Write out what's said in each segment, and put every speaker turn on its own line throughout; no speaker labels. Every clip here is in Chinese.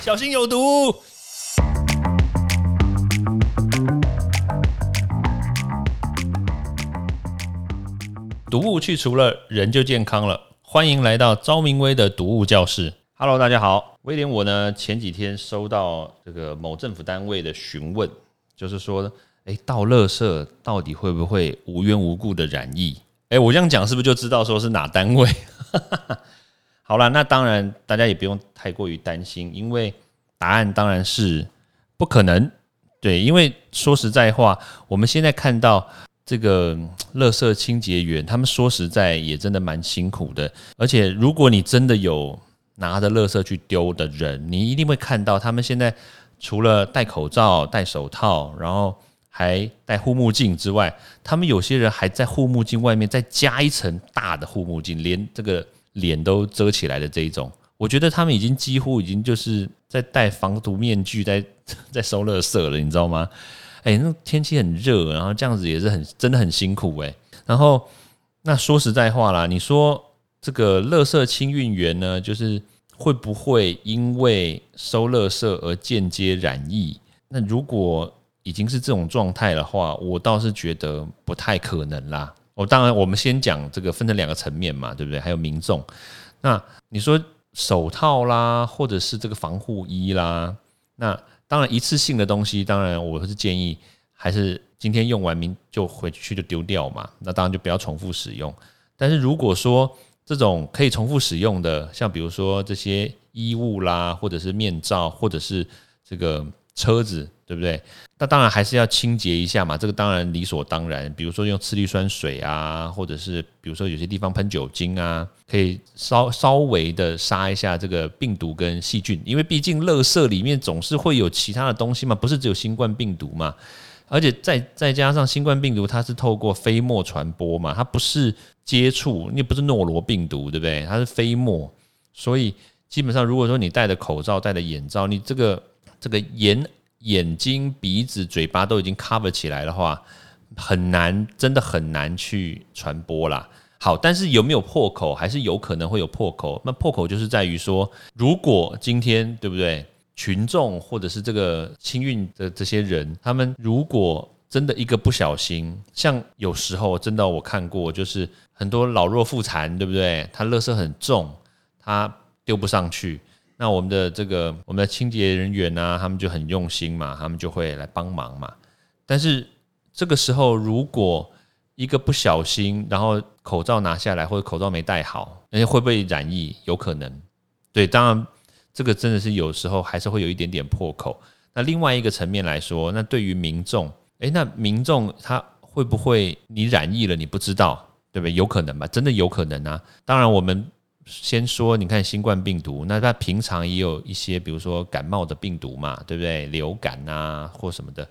小心有毒。毒物去除了，人就健康了。欢迎来到昭明威的毒物教室。Hello，大家好，威廉我呢前几天收到这个某政府单位的询问，就是说，哎，倒垃圾到底会不会无缘无故的染疫？哎，我这样讲是不是就知道说是哪单位？好了，那当然大家也不用太过于担心，因为答案当然是不可能。对，因为说实在话，我们现在看到。这个垃圾清洁员，他们说实在也真的蛮辛苦的。而且，如果你真的有拿着垃圾去丢的人，你一定会看到他们现在除了戴口罩、戴手套，然后还戴护目镜之外，他们有些人还在护目镜外面再加一层大的护目镜，连这个脸都遮起来的这一种。我觉得他们已经几乎已经就是在戴防毒面具，在 在收垃圾了，你知道吗？哎，那天气很热，然后这样子也是很真的很辛苦哎。然后那说实在话啦，你说这个垃圾清运员呢，就是会不会因为收垃圾而间接染疫？那如果已经是这种状态的话，我倒是觉得不太可能啦。哦，当然我们先讲这个分成两个层面嘛，对不对？还有民众。那你说手套啦，或者是这个防护衣啦，那。当然，一次性的东西，当然我是建议还是今天用完，明就回去就丢掉嘛。那当然就不要重复使用。但是如果说这种可以重复使用的，像比如说这些衣物啦，或者是面罩，或者是这个。车子对不对？那当然还是要清洁一下嘛，这个当然理所当然。比如说用次氯酸水啊，或者是比如说有些地方喷酒精啊，可以稍稍微的杀一下这个病毒跟细菌，因为毕竟垃圾里面总是会有其他的东西嘛，不是只有新冠病毒嘛。而且再再加上新冠病毒，它是透过飞沫传播嘛，它不是接触，你不是诺罗病毒，对不对？它是飞沫，所以基本上如果说你戴的口罩、戴的眼罩，你这个。这个眼眼睛、鼻子、嘴巴都已经 cover 起来的话，很难，真的很难去传播啦。好，但是有没有破口，还是有可能会有破口。那破口就是在于说，如果今天对不对，群众或者是这个清运的这些人，他们如果真的一个不小心，像有时候真的我看过，就是很多老弱妇残，对不对？他垃圾很重，他丢不上去。那我们的这个我们的清洁人员呢，他们就很用心嘛，他们就会来帮忙嘛。但是这个时候，如果一个不小心，然后口罩拿下来或者口罩没戴好，那会不会染疫？有可能。对，当然这个真的是有时候还是会有一点点破口。那另外一个层面来说，那对于民众，诶，那民众他会不会你染疫了你不知道，对不对？有可能吧，真的有可能啊。当然我们。先说，你看新冠病毒，那它平常也有一些，比如说感冒的病毒嘛，对不对？流感啊或什么的，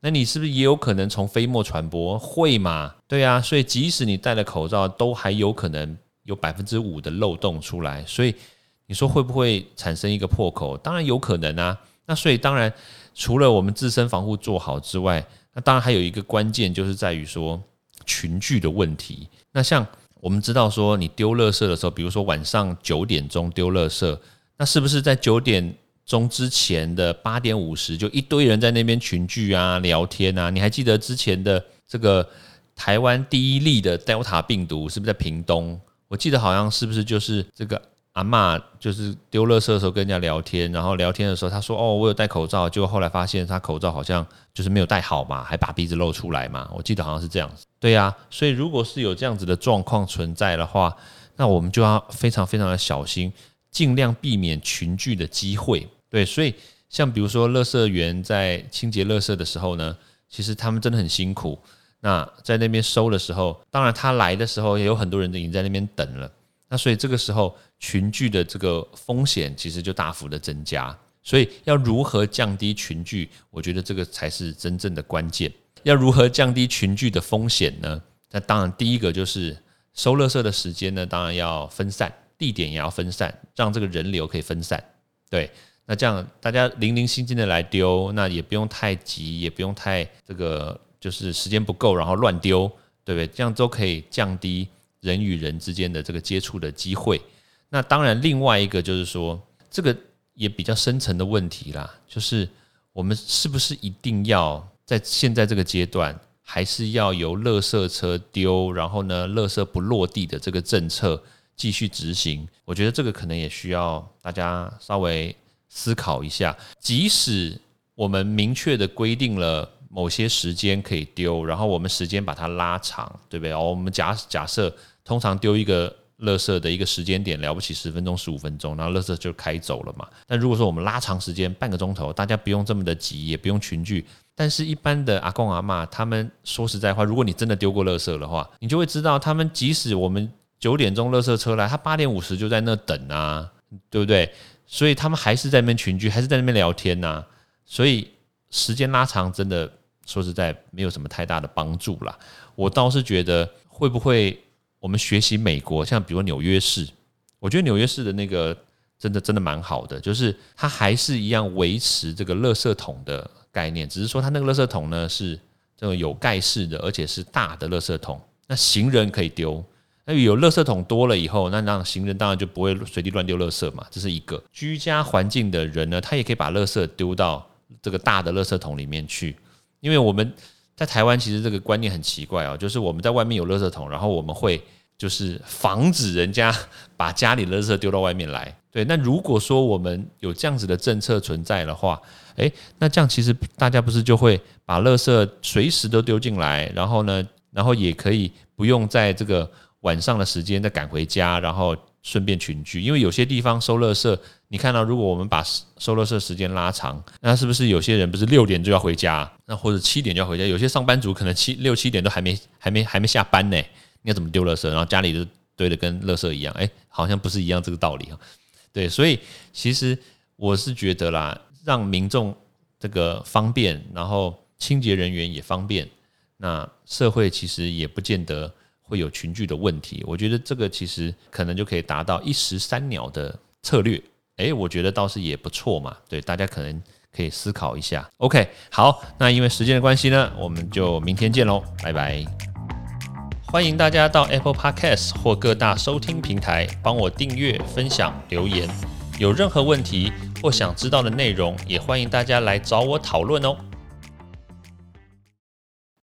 那你是不是也有可能从飞沫传播？会嘛？对啊，所以即使你戴了口罩，都还有可能有百分之五的漏洞出来。所以你说会不会产生一个破口？当然有可能啊。那所以当然，除了我们自身防护做好之外，那当然还有一个关键就是在于说群聚的问题。那像。我们知道说，你丢垃圾的时候，比如说晚上九点钟丢垃圾，那是不是在九点钟之前的八点五十，就一堆人在那边群聚啊、聊天啊？你还记得之前的这个台湾第一例的 Delta 病毒是不是在屏东？我记得好像是不是就是这个。阿妈就是丢垃圾的时候跟人家聊天，然后聊天的时候他说：“哦，我有戴口罩。”结果后来发现他口罩好像就是没有戴好嘛，还把鼻子露出来嘛。我记得好像是这样子。对呀，所以如果是有这样子的状况存在的话，那我们就要非常非常的小心，尽量避免群聚的机会。对，所以像比如说，垃圾员在清洁垃圾的时候呢，其实他们真的很辛苦。那在那边收的时候，当然他来的时候也有很多人已经在那边等了。那所以这个时候群聚的这个风险其实就大幅的增加，所以要如何降低群聚，我觉得这个才是真正的关键。要如何降低群聚的风险呢？那当然第一个就是收垃圾的时间呢，当然要分散，地点也要分散，让这个人流可以分散。对，那这样大家零零星星的来丢，那也不用太急，也不用太这个就是时间不够，然后乱丢，对不对？这样都可以降低。人与人之间的这个接触的机会，那当然另外一个就是说，这个也比较深层的问题啦，就是我们是不是一定要在现在这个阶段，还是要由垃圾车丢，然后呢，垃圾不落地的这个政策继续执行？我觉得这个可能也需要大家稍微思考一下。即使我们明确的规定了某些时间可以丢，然后我们时间把它拉长，对不对？哦，我们假假设通常丢一个。垃圾的一个时间点了不起十分钟十五分钟，然后垃圾就开走了嘛。但如果说我们拉长时间半个钟头，大家不用这么的急，也不用群聚。但是，一般的阿公阿妈，他们说实在话，如果你真的丢过垃圾的话，你就会知道，他们即使我们九点钟垃圾车来，他八点五十就在那等啊，对不对？所以他们还是在那边群聚，还是在那边聊天呐。所以时间拉长，真的说实在没有什么太大的帮助啦。我倒是觉得会不会？我们学习美国，像比如纽约市，我觉得纽约市的那个真的真的蛮好的，就是它还是一样维持这个垃圾桶的概念，只是说它那个垃圾桶呢是这种有盖式的，而且是大的垃圾桶，那行人可以丢。那有垃圾桶多了以后，那让行人当然就不会随地乱丢垃圾嘛，这是一个居家环境的人呢，他也可以把垃圾丢到这个大的垃圾桶里面去，因为我们。在台湾，其实这个观念很奇怪哦，就是我们在外面有垃圾桶，然后我们会就是防止人家把家里的垃圾丢到外面来。对，那如果说我们有这样子的政策存在的话，诶，那这样其实大家不是就会把垃圾随时都丢进来，然后呢，然后也可以不用在这个晚上的时间再赶回家，然后。顺便群聚，因为有些地方收垃圾，你看到如果我们把收垃圾时间拉长，那是不是有些人不是六点就要回家，那或者七点就要回家？有些上班族可能七六七点都还没还没还没下班呢，你要怎么丢垃圾？然后家里就堆的跟垃圾一样，哎，好像不是一样这个道理啊。对，所以其实我是觉得啦，让民众这个方便，然后清洁人员也方便，那社会其实也不见得。会有群聚的问题，我觉得这个其实可能就可以达到一石三鸟的策略。诶，我觉得倒是也不错嘛。对，大家可能可以思考一下。OK，好，那因为时间的关系呢，我们就明天见喽，拜拜。欢迎大家到 Apple Podcast 或各大收听平台帮我订阅、分享、留言。有任何问题或想知道的内容，也欢迎大家来找我讨论哦。